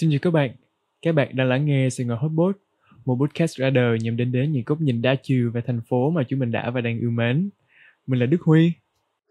Xin chào các bạn, các bạn đang lắng nghe Sài Gòn Hotbot, một podcast ra đời nhằm đến đến những góc nhìn đa chiều về thành phố mà chúng mình đã và đang yêu mến. Mình là Đức Huy.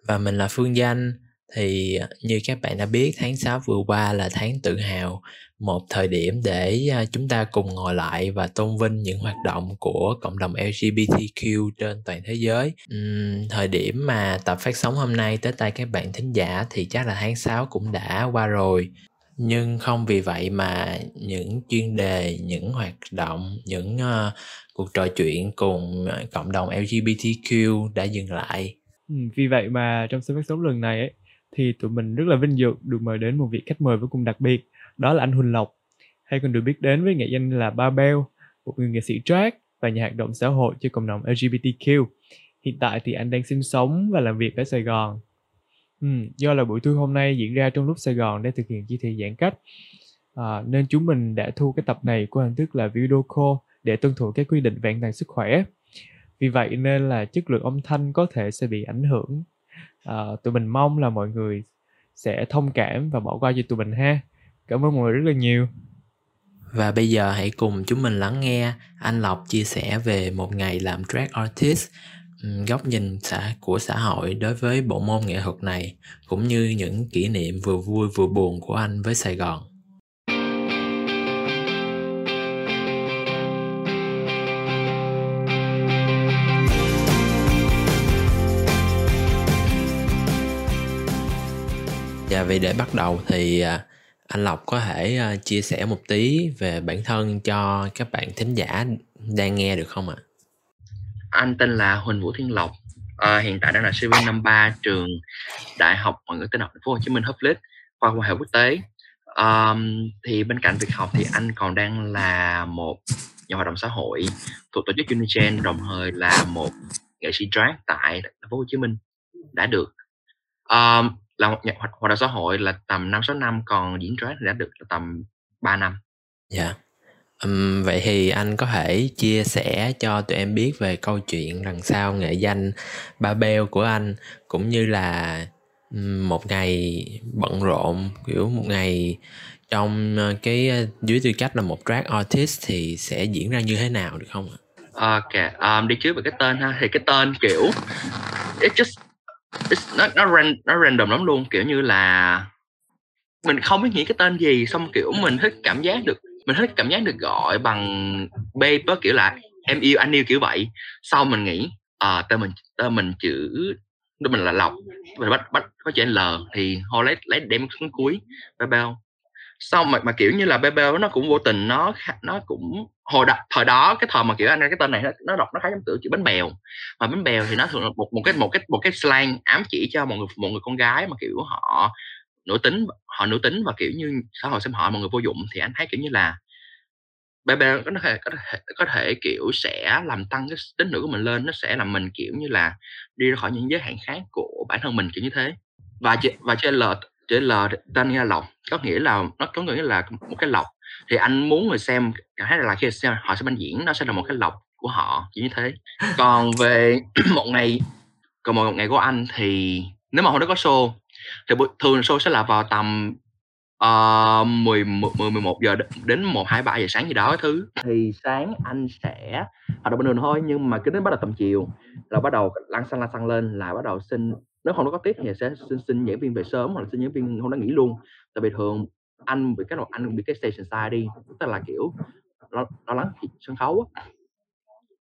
Và mình là Phương Danh. Thì như các bạn đã biết, tháng 6 vừa qua là tháng tự hào, một thời điểm để à, chúng ta cùng ngồi lại và tôn vinh những hoạt động của cộng đồng LGBTQ trên toàn thế giới. Uhm, thời điểm mà tập phát sóng hôm nay tới tay các bạn thính giả thì chắc là tháng 6 cũng đã qua rồi nhưng không vì vậy mà những chuyên đề những hoạt động những uh, cuộc trò chuyện cùng ờ, cộng đồng lgbtq đã dừng lại. Ừ, vì vậy mà trong số phát sóng lần này ấy, thì tụi mình rất là vinh dự được mời đến một vị khách mời vô cùng đặc biệt đó là anh Huỳnh Lộc. Hay còn được biết đến với nghệ danh là Ba Beo, một người nghệ sĩ drag và nhà hoạt động xã hội cho cộng đồng LGBTQ hiện tại thì anh đang sinh sống và làm việc ở Sài Gòn. Ừ, do là buổi thu hôm nay diễn ra trong lúc Sài Gòn để thực hiện chỉ thị giãn cách. À, nên chúng mình đã thu cái tập này của hình thức là video call để tuân thủ các quy định về an toàn sức khỏe. Vì vậy nên là chất lượng âm thanh có thể sẽ bị ảnh hưởng. À, tụi mình mong là mọi người sẽ thông cảm và bỏ qua cho tụi mình ha. Cảm ơn mọi người rất là nhiều. Và bây giờ hãy cùng chúng mình lắng nghe anh Lộc chia sẻ về một ngày làm drag artist. Ừ, góc nhìn xã, của xã hội đối với bộ môn nghệ thuật này, cũng như những kỷ niệm vừa vui vừa buồn của anh với Sài Gòn. Và vì để bắt đầu thì à, anh Lộc có thể à, chia sẻ một tí về bản thân cho các bạn thính giả đang nghe được không ạ? À? Anh tên là Huỳnh Vũ Thiên Lộc à, hiện tại đang là sinh viên năm 3 trường Đại học Ngoại ngữ Tin học Thành phố Hồ Chí Minh Hoplit khoa quan hệ quốc tế um, thì bên cạnh việc học thì anh còn đang là một nhà hoạt động xã hội thuộc tổ chức Unigen đồng thời là một nghệ sĩ drag tại thành phố Hồ Chí Minh đã được um, là một nhà hoạt, hoạt động xã hội là tầm năm sáu năm còn diễn drag thì đã được là tầm 3 năm. Dạ. Yeah. Ừm, vậy thì anh có thể chia sẻ cho tụi em biết về câu chuyện đằng sau nghệ danh ba beo của anh cũng như là một ngày bận rộn kiểu một ngày trong ờ, cái ờ, dưới tư cách là một drag artist thì sẽ diễn ra như thế nào được không ạ? Ok, um, đi trước về cái tên ha thì cái tên kiểu it just it's, nó nó, ran, nó random lắm luôn kiểu như là mình không biết nghĩ cái tên gì xong kiểu mình thích cảm giác được mình thích cảm giác được gọi bằng babe đó, kiểu là em yêu anh yêu kiểu vậy. Sau mình nghĩ ờ, à, tên mình tên mình chữ đó mình là lộc mình bắt bắt có chữ l thì họ lấy lấy đem xuống cuối Babel sau mà mà kiểu như là bao nó cũng vô tình nó nó cũng hồi đó, thời đó cái thời mà kiểu anh cái tên này nó, nó đọc nó khá giống tự chữ bánh bèo. Mà bánh bèo thì nó thường là một một cái một cái một cái slang ám chỉ cho một người một người con gái mà kiểu họ nữ tính họ nữ tính và, kiểu như, xã hội xem họ mọi người vô dụng thì anh thấy, kiểu như là Babel có thể có thể có thể, kiểu, sẽ làm tăng cái tính nữ của mình lên, nó sẽ làm mình, kiểu như là, đi ra khỏi những giới hạn khác của bản thân mình, kiểu như thế. Và và trên L trên L tên nghe lọc có nghĩa là, nó có nghĩa là một cái lọc thì anh muốn người xem, cảm thấy là khi xem, họ sẽ bên diễn, nó sẽ là một cái lọc của họ, kiểu như thế. Còn về một ngày, còn một ngày của anh thì, nếu mà hôm đó có show thì thường show sẽ là vào tầm uh, 10, 10 11 giờ đến 1 2 3 giờ sáng gì đó thứ. Thì sáng anh sẽ hoạt động bình thường thôi nhưng mà cứ đến bắt đầu tầm chiều là bắt đầu lăn xăng lăn xăng lên là bắt đầu xin nếu không có tiết thì sẽ xin xin diễn viên về sớm hoặc là xin giảng viên không đã nghỉ luôn. Tại vì thường anh bị cái anh bị cái station side đi tức là kiểu lo, lo lắng sân khấu á.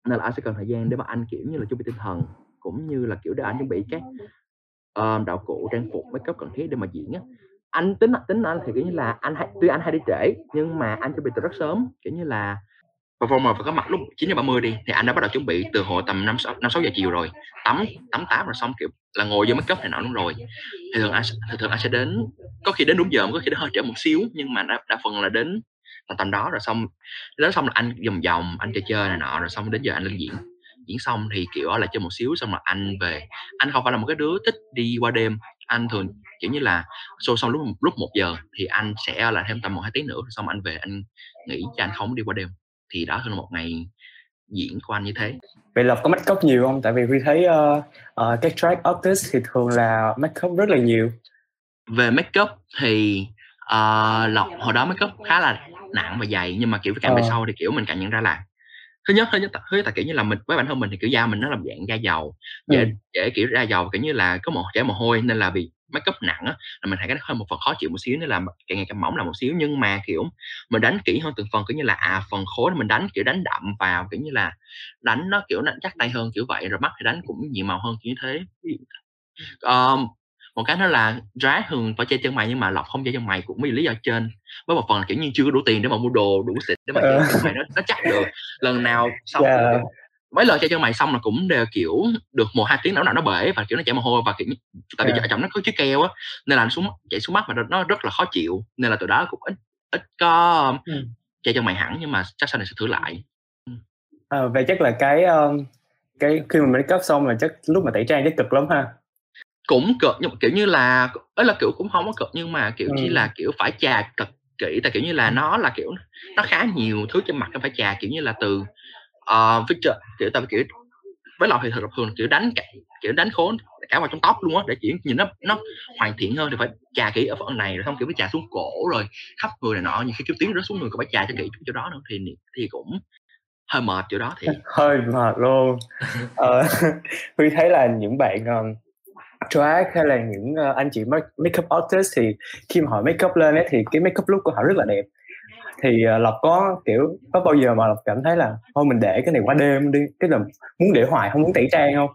Nên là anh sẽ cần thời gian để mà anh kiểu như là chuẩn bị tinh thần cũng như là kiểu để anh chuẩn bị các um, đạo cụ trang phục make up cần thiết để mà diễn á. Anh tính tính anh thì kiểu như là anh hay tuy anh hay đi trễ nhưng mà anh chuẩn bị từ rất sớm kiểu như là performer phải có mặt lúc 9 giờ 30 đi thì anh đã bắt đầu chuẩn bị từ hồi tầm 5 6, 5 6 giờ chiều rồi. Tắm tắm tắm rồi xong kiểu là ngồi vô make up này nọ luôn rồi. Thì thường anh thì thường anh sẽ đến có khi đến đúng giờ có khi đến hơi trễ một xíu nhưng mà đa, đa phần là đến là tầm đó rồi xong đến xong là anh vòng vòng anh chơi chơi này nọ rồi xong đến giờ anh lên diễn diễn xong thì kiểu là chơi một xíu xong là anh về. anh không phải là một cái đứa thích đi qua đêm. Anh thường kiểu như là show xong lúc lúc một giờ thì anh sẽ là thêm tầm một hai tiếng nữa xong anh về anh nghỉ cho anh không đi qua đêm. Thì đó là một ngày diễn của anh như thế. Vậy là có make up nhiều không? Tại vì huy thấy uh, uh, các track artist thì thường là make up rất là nhiều. Về make up thì uh, lọc hồi đó make up khá là nặng và dày nhưng mà kiểu càng về Ờ. sau thì kiểu mình càng nhận ra là thứ nhất thứ nhất thứ nhất là kiểu như là mình với bản thân mình thì kiểu da mình nó làm dạng da dầu dễ Ừm. dễ kiểu da dầu kiểu như là có một chảy mồ hôi nên là vì make up nặng á là mình thấy cái hơi một phần khó chịu một xíu nên là càng ngày càng mỏng là một xíu. Nhưng mà kiểu mình đánh kỹ hơn từng phần kiểu như là à phần khối mình đánh kiểu đánh đậm vào kiểu như là đánh nó kiểu đánh chắc tay hơn kiểu vậy rồi mắt thì đánh cũng nhiều màu hơn kiểu như thế. Ờm, một cái nữa là drag thường phải che chân mày nhưng mà lọc không che chân mày cũng vì lý do trên với một phần là kiểu như chưa có đủ tiền để mà mua đồ đủ xịn để mà Ờ. kiểu chân mày nó nó chắc được lần nào xong Yeah. kiểu, mấy lần che chân mày xong là cũng đều kiểu được một hai tiếng nào nào nó bể và kiểu nó chảy mồ hôi và kiểu tại vì Yeah. trong nó có chiếc keo á nên là nó xuống chảy xuống mắt và nó- rất là khó chịu nên là từ đó cũng ít ít có Ừ. che chân mày hẳn nhưng mà chắc sau này sẽ thử lại À, vậy chắc là cái um, cái khi mà make up xong là chắc lúc mà tẩy trang chắc cực lắm ha cũng cực nhưng kiểu như là ấy là kiểu cũng không có cực nhưng mà kiểu chỉ Ừ. là kiểu phải chà thật kỹ tại kiểu như là nó là kiểu nó khá nhiều thứ trên mặt nó phải chà kiểu như là từ uh, picture kiểu tại kiểu với lọc thì thường thường kiểu đánh cả kiểu đánh khốn cả vào trong tóc luôn á để chỉ nhìn nó nó hoàn thiện hơn thì phải chà kỹ ở phần này rồi xong kiểu phải chà xuống cổ rồi khắp người này nọ nhưng khi kiểu tiếng rớt xuống người còn phải chà cho kỹ chỗ đó nữa thì thì cũng hơi mệt chỗ đó thì hơi mệt luôn ờ, Huy thấy là những bạn um, drag hay là những uh, anh chị make- makeup artist thì khi mà họ make up lên ấy, thì cái make up look của họ rất là đẹp. Thì uh, lộc có kiểu có bao giờ mà lộc cảm thấy là thôi mình để cái này qua đêm đi cái là muốn để hoài không muốn tẩy trang không?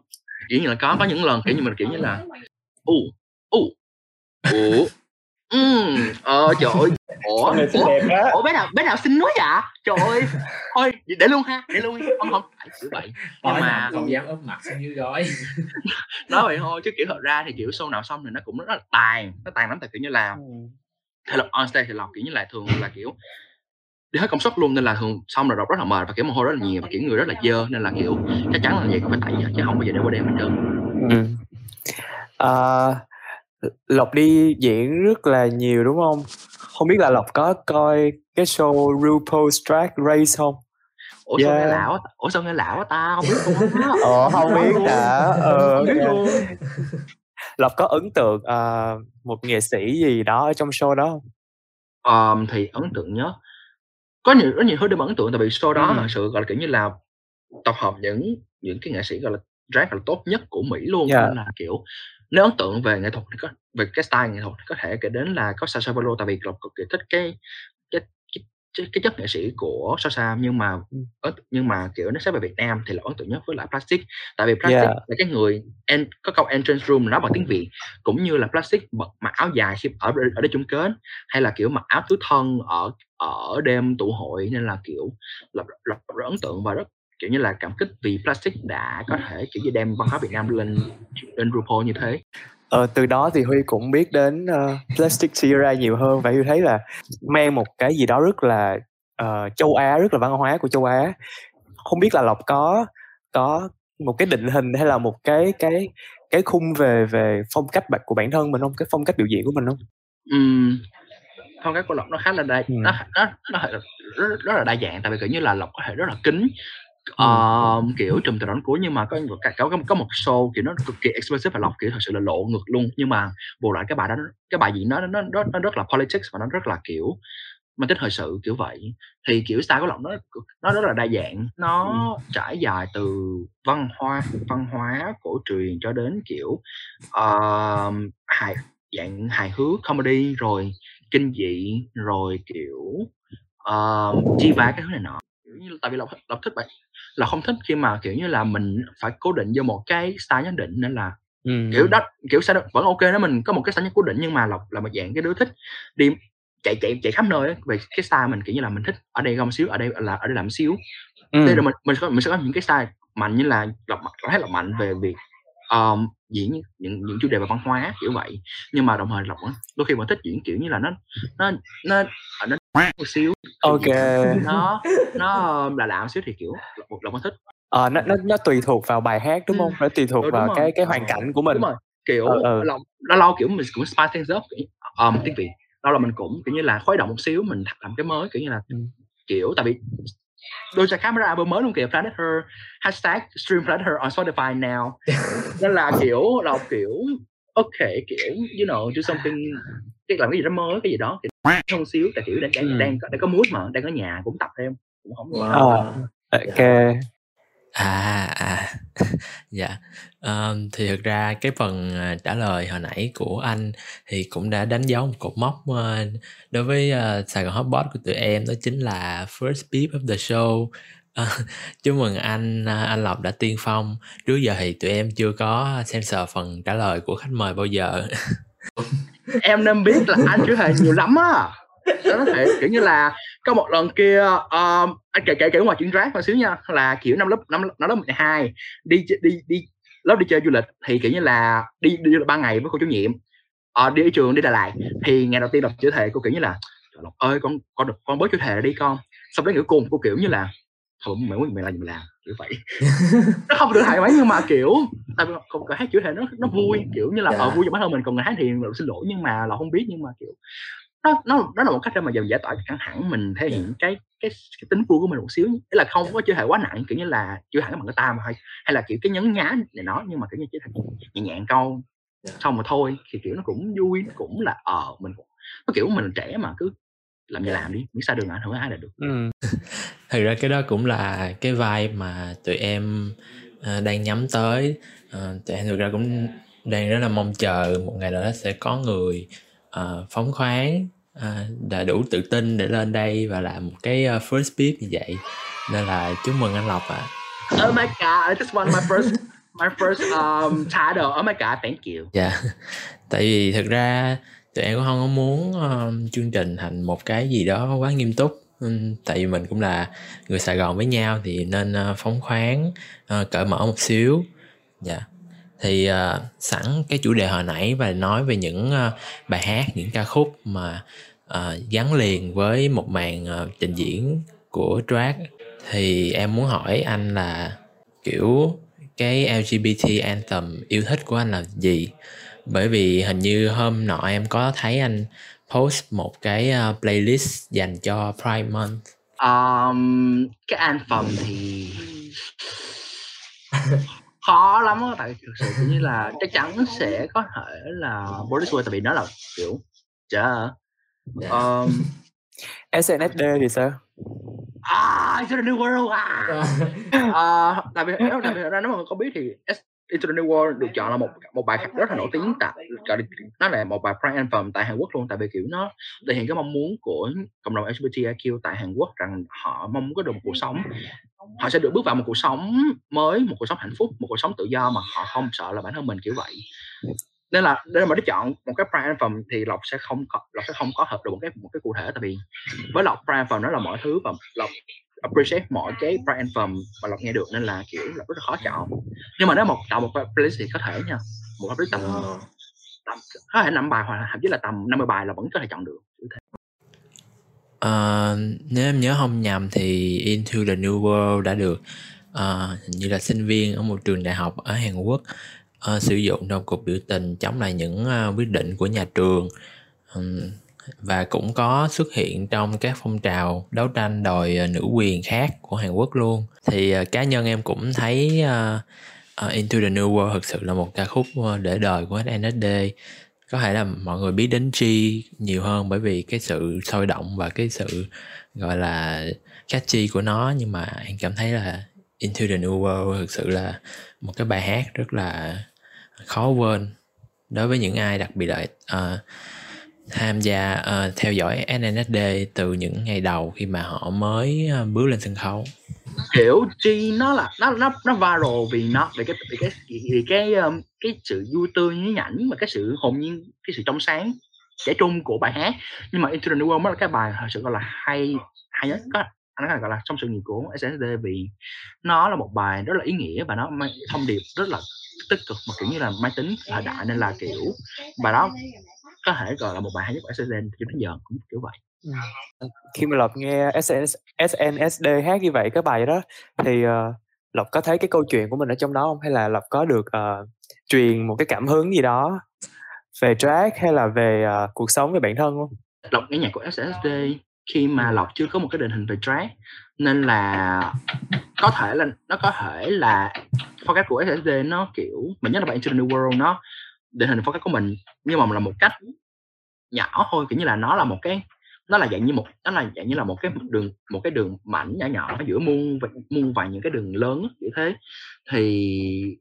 Kiểu như là có có những lần kiểu như mình kiểu như là u u ủa ừ ờ trời ơi ủa ủa, đẹp á. ủa bé nào bé nào xinh quá vậy? Trời ơi thôi để luôn ha để luôn không không phải kiểu vậy nhưng mà không dám úp mặt xuống dưới gói nói vậy thôi chứ kiểu thật ra thì kiểu show nào xong thì nó cũng rất là tàn nó tàn lắm tại kiểu như là hay là on stage thì lọc kiểu như là thường là kiểu đi hết công suất luôn nên là thường xong rồi đọc rất là mệt và kiểu mồ hôi rất là nhiều và kiểu người rất là dơ nên là kiểu chắc chắn là vậy cũng phải tẩy chứ không bao giờ để qua đêm hết trơn. Ừ. À, Lộc đi diễn rất là nhiều đúng không? Không biết là Lộc có coi cái show RuPaul's Drag Race không? ủa sao nghe Yeah. lão ủa sao nghe lão ta không biết Ờ, không biết hả? Ờ, không biết ok. luôn Lộc có ấn tượng à, một nghệ sĩ gì đó ở trong show đó không? Ờm, thì ấn tượng nhất có nhiều rất nhiều thứ để mà ấn tượng tại vì show đó Ừ. thật sự gọi là kiểu như là tập hợp những những cái nghệ sĩ gọi là drag là tốt nhất của Mỹ luôn nên là kiểu nếu ấn tượng về nghệ thuật thì có về cái style nghệ thuật thì có thể kể đến là có Sasha Velour tại vì Lộc cực kỳ thích cái cái cái, cái, chất nghệ sĩ của Sasha nhưng mà Ừ. nhưng mà kiểu nó xét về Việt Nam thì là ấn tượng nhất với lại Plastic tại vì Plastic Yeah. là cái người en, có câu entrance room nói bằng tiếng Việt cũng như là Plastic mặc, mặc áo dài khi ở ở đây chung kết hay là kiểu mặc áo tứ thân ở ở đêm tụ hội nên là kiểu là rất, rất ấn tượng và rất kiểu như là cảm kích vì Plastic đã có thể kiểu như đem văn hóa Việt Nam lên lên RuPaul như thế Ờ, từ đó thì Huy cũng biết đến uh, Plastic Sierra nhiều hơn và Huy thấy là mang một cái gì đó rất là ờ, châu Á, rất là văn hóa của châu Á. Không biết là Lộc có có một cái định hình hay là một cái cái cái khung về về phong cách của bản thân mình không? Cái phong cách biểu diễn của mình không? Ừm, phong cách của lộc nó khá là đa Ừ. nó nó nó rất, rất, là đa dạng tại vì kiểu như là lộc có thể rất là kính. Ờ, kiểu trùm từ đầu đến cuối nhưng mà có một cái có, có một show kiểu nó cực kỳ expressive và lộc kiểu thật sự là lộ ngược luôn. Nhưng mà bù lại cái bài đó cái bài diễn nó nó nó, nó rất là politics và nó rất là kiểu mang tính thời sự kiểu vậy. Thì kiểu style của lộc nó nó rất là đa dạng. Nó trải dài từ văn hóa văn hóa cổ truyền cho đến kiểu ờ, hài dạng hài hước comedy rồi kinh dị rồi kiểu uh, chi vá cái thứ này nọ. Kiểu như tại vì lộc lộc thích vậy là không thích khi mà kiểu như là mình phải cố định vô một cái style nhất định nên là Ừ. kiểu đó kiểu sao vẫn ok đó mình có một cái style nhất cố định nhưng mà lộc là một dạng cái đứa thích đi chạy chạy chạy khắp nơi về cái style mình kiểu như là mình thích ở đây gom xíu ở đây là ở đây làm xíu Ừ. đây là mình mình sẽ có, mình sẽ có những cái style mạnh như là lộc mặt thấy là mạnh về việc um, diễn những những chủ đề về văn hóa kiểu vậy nhưng mà đồng thời lộc đôi khi vẫn thích diễn kiểu như là nó nó nó nó một xíu Ok. nó nó là lạ một xíu thì kiểu lộc lộc vẫn thích Ờ, nó nó nó tùy thuộc vào bài hát đúng Ừ. không? Nó tùy thuộc Ừ, vào rồi. cái cái hoàn cảnh của mình. đúng rồi kiểu Ờ, ờ. lâu lâu lâu kiểu mình cũng spice things up um, tiếng việt lâu là mình cũng kiểu như là khuấy động một xíu mình làm cái mới kiểu như là Ừ. kiểu tại vì Doja Cat mới ra album mới luôn kìa Planet Her hashtag stream Planet Her on Spotify now nên là kiểu là kiểu ok kiểu you know do something cái làm cái gì đó mới cái gì đó hơn xíu tại kiểu đang đang, Ừ. đang, đang có mood mà đang ở nhà cũng tập thêm cũng không Wow. Ờ, ok À, à, dạ. Ờm, thì thực ra cái phần, à, trả lời hồi nãy của anh thì cũng đã đánh dấu một cột mốc, ơ, đối với, ơ, Sài Gòn Hotbot của tụi em đó chính là first beep of the show. Ờ, chúc mừng anh, a, anh Lộc đã tiên phong. Trước giờ thì tụi em chưa có censor phần trả lời của khách mời bao giờ. em nên biết là anh chữ thề nhiều lắm á. Đó nó thể kiểu như là có một lần kia um, anh kể kể kể ngoài chuyện rác một xíu nha là kiểu năm lớp năm năm lớp 12 đi đi đi lớp đi chơi du lịch thì kiểu như là đi đi du lịch ba ngày với cô chủ nhiệm. Ờ, đi ở trường đi Đà Lạt thì ngày đầu tiên đọc chữ thề cô kiểu như là "Trời ơi con con được con bớt chữ thề đi con. Xong đến ngữ cùng cô kiểu như là thôi mày muốn mày làm gì mày làm kiểu vậy. Nó không được hại mấy nhưng mà kiểu tại vì còn hát chữ thề nó nó vui kiểu như là Dạ. ờ vui cho bản thân mình còn người hát thì là xin lỗi nhưng mà là không biết nhưng mà kiểu nó nó nó là một cách để mà dần giải tỏa căng thẳng mình thể hiện cái cái cái tính vui của mình một xíu. Ý là không có chữ hệ quá nặng kiểu như là chữ hẳn bằng cái ta mà thôi hay là kiểu cái nhấn nhá này nó nhưng mà kiểu như chữ hệ nhẹ nhàng câu Dạ. xong mà thôi thì kiểu nó cũng vui nó cũng là ờ mình nó kiểu mình trẻ mà cứ làm gì làm đi miễn xa đường ảnh hưởng ai là được ừ. Thực ra cái đó cũng là cái vibe mà tụi em, ờ, đang nhắm tới. Ờ, tụi em thực ra cũng đang rất là mong chờ một ngày nào đó sẽ có người, ờ, phóng khoáng, ờ, đã đủ tự tin để lên đây và làm một cái, first beat như vậy. Nên là chúc mừng anh Lộc ạ. oh my god I just want my first my first um title oh my god thank you Dạ, tại vì thực ra tụi em cũng không có muốn, uh, chương trình thành một cái gì đó quá nghiêm túc. Ừ, tại vì mình cũng là người Sài Gòn với nhau thì nên, ờ, phóng khoáng, ờ, cởi mở một xíu. Dạ, thì, uh, sẵn cái chủ đề hồi nãy và nói về những, uh, bài hát, những ca khúc mà, uh, gắn liền với một màn, uh, trình diễn của drag thì em muốn hỏi anh là, kiểu, cái LGBT anthem yêu thích của anh là gì? Bởi vì hình như hôm nọ em có thấy anh post một cái, ơ, playlist dành cho Pride Month. um, cái anthem thì khó lắm á tại thực sự như là chắc chắn sẽ có thể là Boris Way tại vì nó là kiểu chả. Um, SNSD thì sao? Ah Into the New World à. À, tại vì nếu tại vì ra nếu mà không biết thì S- Into the New World được chọn là một một bài hát rất là nổi tiếng tại là- nó là một bài Pride Anthem tại Hàn Quốc luôn tại vì kiểu nó thể hiện cái mong muốn của cộng đồng LGBTIQ tại Hàn Quốc rằng họ mong muốn có được một cuộc sống. Họ sẽ được bước vào một cuộc sống mới một cuộc sống hạnh phúc một cuộc sống tự do mà họ không sợ là bản thân mình kiểu vậy. Nên là nên mà để chọn một cái Pride Anthem thì lộc sẽ không có lộc sẽ không có hợp được một cái một cái cụ thể tại vì với lộc Pride Anthem nó là mọi thứ và lộc appreciate mọi cái Pride Anthem mà lộc nghe được nên là kiểu là rất là khó chọn. Nhưng mà nếu một chọn một playlist thì có thể nha một playlist tầm tầm có thể năm bài hoặc là thậm chí là tầm 50 bài là vẫn có thể chọn được. Ờ, nếu em nhớ không nhầm thì Into the New World đã được ờ, hình như là sinh viên ở một trường đại học ở Hàn Quốc ờ, sử dụng trong cuộc biểu tình chống lại những ờ, quyết định của nhà trường. Ừm, và cũng có xuất hiện trong các phong trào đấu tranh đòi ờ, nữ quyền khác của Hàn Quốc luôn. Thì ờ, cá nhân em cũng thấy ờ, ờ, Into the New World thực sự là một ca khúc ờ, để đời của SNSD có thể là mọi người biết đến G nhiều hơn bởi vì cái sự sôi động và cái sự gọi là catchy của nó. Nhưng mà em cảm thấy là Into the New World thực sự là một cái bài hát rất là khó quên đối với những ai đặc biệt là uh, tham gia uh, theo dõi SNSD từ những ngày đầu khi mà họ mới uh, bước lên sân khấu. Kiểu chi nó là nó nó nó viral vì nó vì cái vì cái vì cái um, cái sự vui tươi nhí nhảnh mà cái sự hồn nhiên cái sự trong sáng trẻ trung của bài hát. Nhưng mà Into the New World mới là cái bài thật sự gọi là hay hay nhất. Có anh nói là gọi là trong sự nghiệp của SNSD vì nó là một bài rất là ý nghĩa và nó thông điệp rất là tích cực mà kiểu như là máy tính thời đại nên là kiểu bài đó có thể gọi là một bài hay nhất của SNSD cho đến giờ cũng kiểu vậy. Khi mà lộc nghe SNS, SNSD hát như vậy cái bài đó thì uh, lộc có thấy cái câu chuyện của mình ở trong đó không? Hay là lộc có được uh, truyền một cái cảm hứng gì đó về drag hay là về uh, cuộc sống về bản thân không? Lộc nghe nhạc của SNSD khi mà lộc chưa có một cái định hình về drag nên là có thể là nó có thể là phong cách của SNSD nó kiểu mình nhớ là bạn Into the New World nó định hình phong cách của mình, nhưng mà là một cách nhỏ thôi, kiểu như là, nó là một cái, nó là dạng như một, nó là dạng như là một cái đường, một cái đường mảnh nhỏ nhỏ giữa muôn muôn vài những cái đường lớn kiểu thế. Thì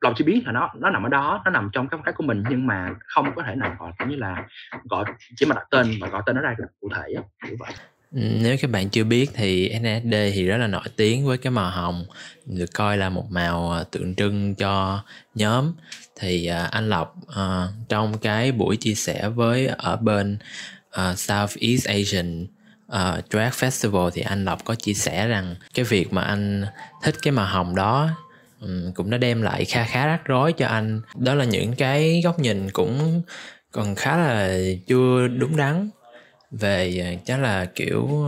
lòng chỉ biết là nó nó nằm ở đó, nó nằm trong cái cái của mình, nhưng mà không có thể nào gọi như là, gọi, chỉ mà đặt tên và gọi tên nó ra được cụ thể như vậy. Ừ, nếu các bạn chưa biết thì NSD thì rất là nổi tiếng với cái màu hồng, được coi là một màu ờ, tượng trưng cho nhóm thì uh, anh Lộc uh, trong cái buổi chia sẻ với ở bên uh, Southeast Asian uh, Drag Festival thì anh Lộc có chia sẻ rằng cái việc mà anh thích cái màu hồng đó um, cũng đã đem lại kha khá rắc rối cho anh. Đó là những cái góc nhìn cũng còn khá là chưa đúng đắn về chắc là kiểu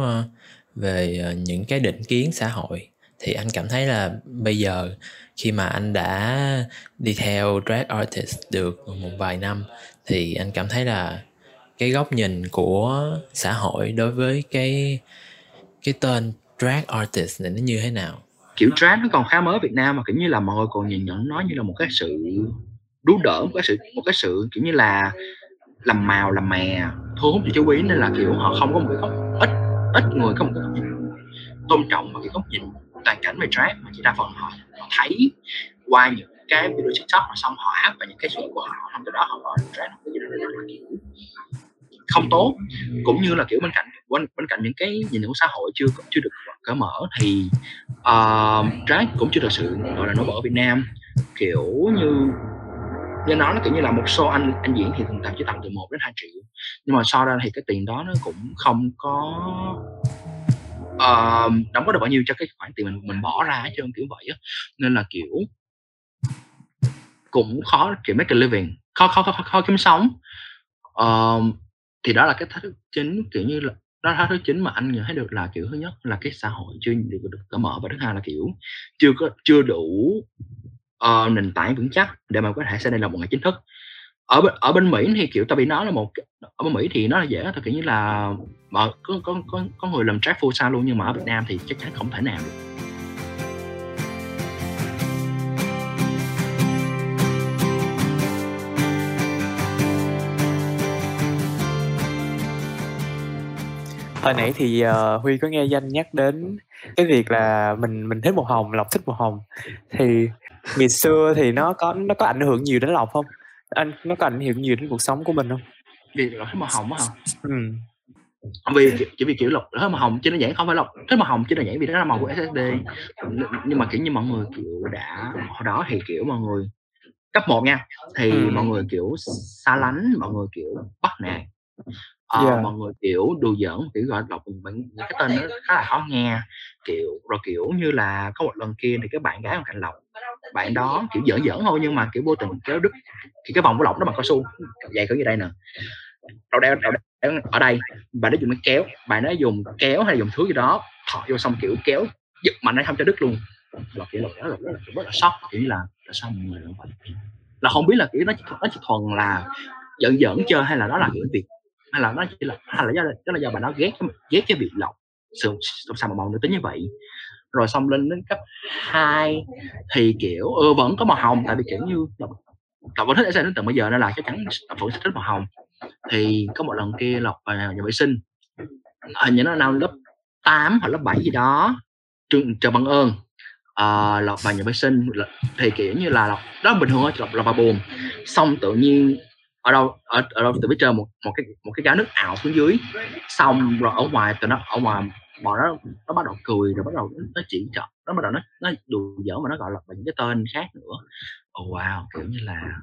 về những cái định kiến xã hội thì anh cảm thấy là bây giờ khi mà anh đã đi theo drag artist được một vài năm, thì anh cảm thấy là cái góc nhìn của xã hội đối với cái cái tên drag artist này nó như thế nào? Kiểu drag nó còn khá mới ở Việt Nam mà kiểu như là mọi người còn nhìn nhận nó như là một cái sự đú đỡ, một cái sự, một cái sự kiểu như là làm màu, làm mè, thu hút cho chú ý. Nên là kiểu họ không có một cái góc, ít ít người có một cái góc nhìn tôn trọng và cái góc nhìn toàn cảnh về trap mà chỉ đa phần họ, họ thấy qua những cái video tiktok mà xong họ áp và những cái chuyện của họ không từ đó họ gọi trap cái gì đó là kiểu không tốt. Cũng như là kiểu bên cạnh bên, bên cạnh những cái nhìn của xã hội chưa chưa được cởi mở thì ờ, uh, drag cũng chưa thực sự gọi là nổi bật ở Việt Nam. Kiểu như như nói nó kiểu như là một show anh anh diễn thì thường tầm chỉ tầm từ 1 đến 2 triệu. Nhưng mà sau ra thì cái tiền đó nó cũng không có uh, đóng có được bao nhiêu cho cái khoản tiền mình mình bỏ ra chứ kiểu vậy á. Nên là kiểu cũng khó kiểu make a living khó khó khó, khó kiếm sống. Uh, thì đó là cái thách thức chính kiểu như là đó là thách thức chính mà anh nhận thấy được là kiểu thứ nhất là cái xã hội chưa được được cởi mở và thứ hai là kiểu chưa có chưa đủ uh, nền tảng vững chắc để mà có thể xem đây là một ngày chính thức ở ở bên Mỹ thì kiểu tại bị nói là một ở bên Mỹ thì nó là dễ thật kiểu như là mà có có có có người làm track full time luôn nhưng mà ở Việt Nam thì chắc chắn không thể nào được. Hồi nãy thì uh, huy có nghe danh nhắc đến cái việc là mình mình thích màu hồng lộc thích màu hồng. Thì ngày xưa thì nó có nó có ảnh hưởng nhiều đến lộc không? Anh nó có ảnh hưởng nhiều đến cuộc sống của mình không? Vì thích màu hồng á hả? Ừ. vì chỉ vì kiểu lộc thích màu hồng chứ nó giản không phải lộc thích màu hồng chứ nó giản vì nó là màu của SSD nhưng mà kiểu như mọi người kiểu đã hồi đó thì kiểu mọi người cấp 1 nha thì ừ. mọi người kiểu xa lánh mọi người kiểu bắt nạt ờ, yeah. mọi người kiểu đùa giỡn kiểu gọi đọc những cái tên nó khá là khó nghe kiểu rồi kiểu như là có một lần kia thì cái bạn gái bên cạnh lộc bạn đó kiểu giỡn giỡn thôi nhưng mà kiểu vô tình kéo đứt thì cái vòng của lộc đó bằng cao su vậy kiểu như đây nè. Đầu đeo đầu đeo ở đây bạn đó dùng cái kéo bạn đó dùng kéo hay dùng thứ gì đó thọ vô xong kiểu kéo giật mạnh nó không cho đứt luôn. Lộc kiểu là rất là, rất là sốc kiểu là là sao mọi người vậy? Là không biết là kiểu nó chỉ, nó chỉ thuần là giỡn giỡn chơi hay là đó là kiểu việc hay là nó chỉ là hay là do đó là do bà nó ghét ghét cái việc lọc sự sao mà màu nữ tính như vậy. Rồi xong lên đến cấp 2 thì kiểu ừ, vẫn có màu hồng tại vì kiểu như lộc vẫn thích đến tận bây giờ nên là chắc chắn lộc vẫn thích màu hồng. Thì có một lần kia lộc à, ờ, vào nhà vệ sinh hình như nó nào lớp 8 hoặc lớp 7 gì đó trường chờ bằng ơn à, lộc vào nhà vệ sinh thì kiểu như là lộc đó bình thường thôi lộc là vào buồn xong tự nhiên ở đâu ở, ở đâu tụi biết chơi một một cái một cái gáo nước ảo xuống dưới. Xong rồi ở ngoài từ nó ở ngoài bọn nó nó bắt đầu cười rồi bắt đầu nó chỉ chọn nó bắt đầu nó nó đùa giỡn mà nó gọi là những cái tên khác nữa. Oh wow kiểu như là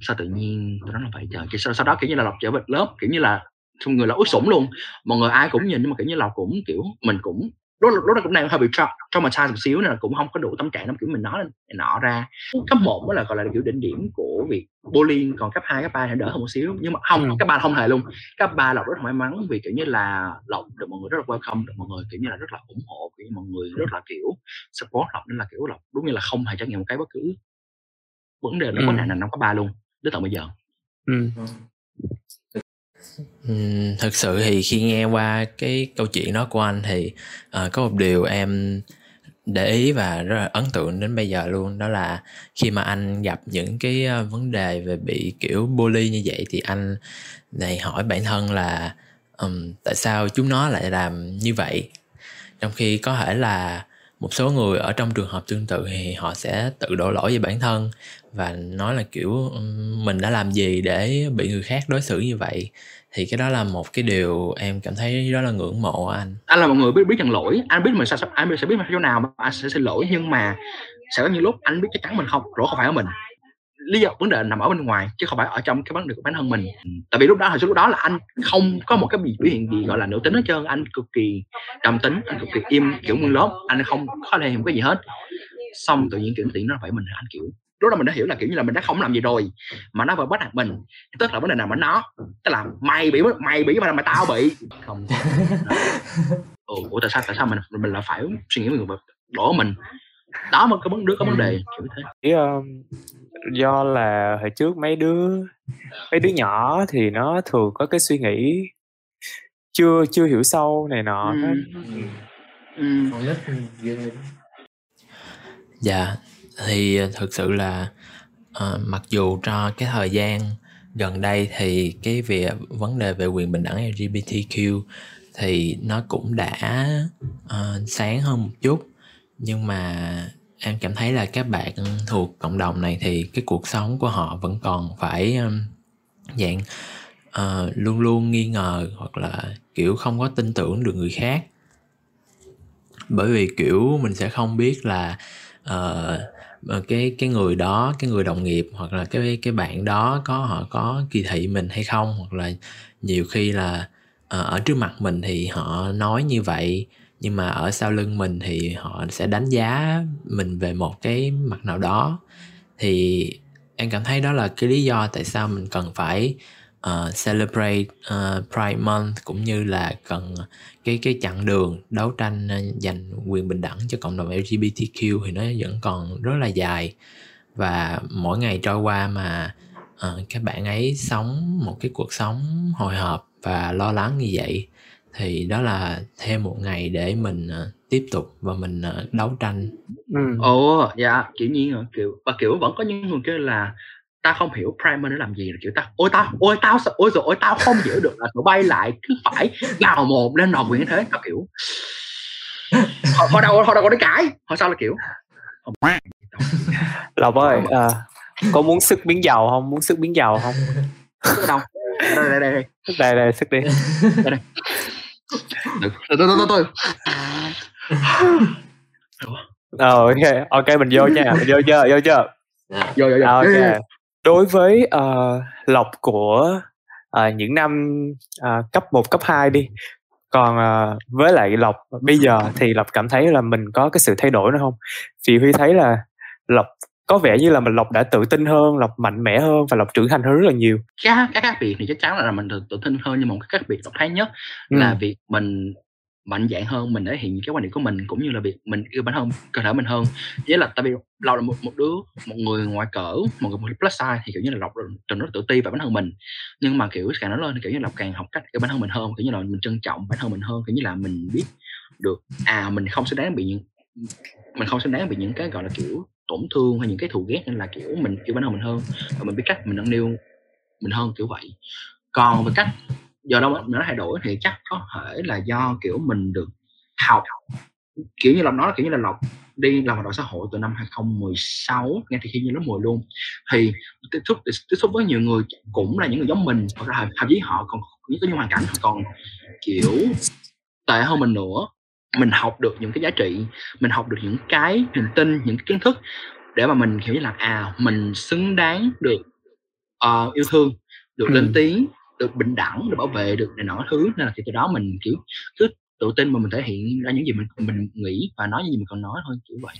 sao tự nhiên tụi nói là vậy trời. Sau, sau đó kiểu như là lọc trở về lớp kiểu như là xong người là út sủng luôn. Mọi người ai cũng nhìn nhưng mà kiểu như là cũng kiểu mình cũng lúc lúc đó cũng đang hơi bị tra traumatized một xíu nên là cũng không có đủ tâm trạng lắm kiểu mình nói nọ ra cấp một mới là gọi là kiểu đỉnh điểm của việc bullying còn cấp 2, cấp 3 thì đỡ hơn một xíu nhưng mà không ừ. cấp ba không hề luôn cấp ba lộc rất là may mắn vì kiểu như là lộc được mọi người rất là welcome được mọi người kiểu như là rất là ủng hộ kiểu như mọi người rất là kiểu support lộc nên là kiểu lộc đúng như là không hề trải nghiệm một cái bất cứ vấn đề nó ừ. có nạn nào năm cấp ba luôn đến tận bây giờ ừ. Ừ, Thực sự thì khi nghe qua cái câu chuyện đó của anh thì, uh, có một điều em để ý và rất là ấn tượng đến bây giờ luôn, đó là khi mà anh gặp những cái, ờ, vấn đề về bị, kiểu, bully như vậy thì anh này hỏi bản thân là, um, tại sao chúng nó lại làm như vậy? Trong khi có thể là một số người ở trong trường hợp tương tự thì họ sẽ tự đổ lỗi về bản thân và nói là kiểu mình đã làm gì để bị người khác đối xử như vậy? Thì cái đó là một cái điều em cảm thấy đó là ngưỡng mộ anh. Anh là một người biết biết nhận lỗi. Anh biết mình sẽ anh sẽ biết mình chỗ nào mà anh sẽ xin lỗi. Nhưng mà sẽ có những lúc anh biết chắc chắn mình không lỗi không phải ở mình. Lý do, vấn đề nằm ở bên ngoài, chứ không phải ở trong cái vấn đề của bản thân mình. Tại vì lúc đó, hồi lúc đó là anh không có một cái biểu hiện gì gọi là nữ tính hết trơn. Anh cực kỳ trầm tính, anh cực kỳ im, kiểu nguyên lớp anh không có thể hiểu cái gì hết. Xong tự nhiên kiểu tiện nó phải mình anh, kiểu lúc đó mình đã hiểu là kiểu như là mình đã không làm gì rồi mà nó vẫn bắt nạt mình. Tức là vấn đề nào mà nó tức là mày bị mày bị mà mày tao bị. Không. Ừ, ủa tại sao tại sao mình mình là phải suy nghĩ người đổ mình? Đó mà có vấn đứa có vấn đề kiểu thế. Ý, uh, do là hồi trước mấy đứa mấy đứa nhỏ thì nó thường có cái suy nghĩ chưa chưa hiểu sâu này nọ ừ. ừ. ừ. dạ thì ờ, thực sự là uh, mặc dù cho cái thời gian gần đây thì cái việc vấn đề về quyền bình đẳng LGBTQ thì nó cũng đã uh, sáng hơn một chút. Nhưng mà em cảm thấy là các bạn thuộc cộng đồng này thì cái cuộc sống của họ vẫn còn phải um, dạng uh, luôn luôn nghi ngờ hoặc là kiểu không có tin tưởng được người khác. Bởi vì kiểu mình sẽ không biết là uh, Ờ, cái cái người đó, cái người đồng nghiệp hoặc là cái cái bạn đó có, họ có kỳ thị mình hay không? Hoặc là nhiều khi là ờ, ở trước mặt mình thì họ nói như vậy, nhưng mà ở sau lưng mình thì họ sẽ đánh giá mình về một cái mặt nào đó. Thì em cảm thấy đó là cái lý do tại sao mình cần phải uh, celebrate uh, Pride Month cũng như là cần cái cái chặng đường đấu tranh giành quyền bình đẳng cho cộng đồng LGBTQ thì nó vẫn còn rất là dài và mỗi ngày trôi qua mà uh, các bạn ấy sống một cái cuộc sống hồi hộp và lo lắng như vậy thì đó là thêm một ngày để mình uh, tiếp tục và mình uh, đấu tranh ừ. ồ dạ kiểu nhiên rồi kiểu và kiểu vẫn có những người kêu là ta không hiểu primer nó làm gì là kiểu ta ôi tao ôi tao ôi rồi ôi tao không hiểu được là tụi bay lại cứ phải gào một lên nòng quyền thế tao kiểu họ, họ đâu họ đâu có đi cãi họ sao là kiểu lộc ơi à, có muốn sức biến giàu không? Muốn sức biến giàu không? Sức đâu. Đây đây đây đây. Đây sức đi. Đây đây. Tôi tôi tôi ờ ok ok mình vô nha mình vô chưa vô chưa vô vô vô. Ok đối với uh, lộc của uh, những năm uh, cấp 1, cấp 2 đi còn uh, với lại lộc bây giờ thì lộc cảm thấy là mình có cái sự thay đổi nữa không vì huy thấy là lộc có vẻ như là mình lộc đã tự tin hơn lộc mạnh mẽ hơn và lộc trưởng thành hơn rất là nhiều các các khác biệt thì chắc chắn là mình tự, tự tin hơn nhưng mà một cái khác biệt lộc thấy nhất ừ. là việc mình mạnh dạng hơn mình thể hiện cái quan điểm của mình cũng như là việc mình yêu bản thân cơ thể mình hơn. Với là tại vì lâu là một, một đứa một người ngoài cỡ một người plus size thì kiểu như là lộc trình rất tự ti về bản thân mình. Nhưng mà kiểu càng nói lên thì kiểu như lộc càng học cách yêu bản thân mình hơn kiểu như là mình trân trọng bản thân mình hơn kiểu như là mình biết được à mình không xứng đáng bị những mình không xứng đáng bị những cái gọi là kiểu tổn thương hay những cái thù ghét nên là kiểu mình yêu bản thân mình hơn và mình biết cách mình nâng niu mình hơn kiểu vậy. Còn về cách giờ đâu nó thay đổi thì chắc có thể là do kiểu mình được học kiểu như là nó kiểu như là lọc đi làm hoạt động xã hội từ năm 2016 ngay từ khi như lớp 10 luôn thì tiếp xúc tiếp xúc với nhiều người cũng là những người giống mình hoặc là thậm chí họ còn những cái hoàn cảnh họ còn kiểu tệ hơn mình nữa mình học được những cái giá trị mình học được những cái niềm tin những cái kiến thức để mà mình hiểu như là à mình xứng đáng được uh, yêu thương được ừ. lên tiếng được bình đẳng được bảo vệ được này nọ thứ. Nên là thì từ đó mình kiểu cứ tự tin mà mình thể hiện ra những gì mình mình nghĩ và nói những gì mình còn nói thôi kiểu vậy.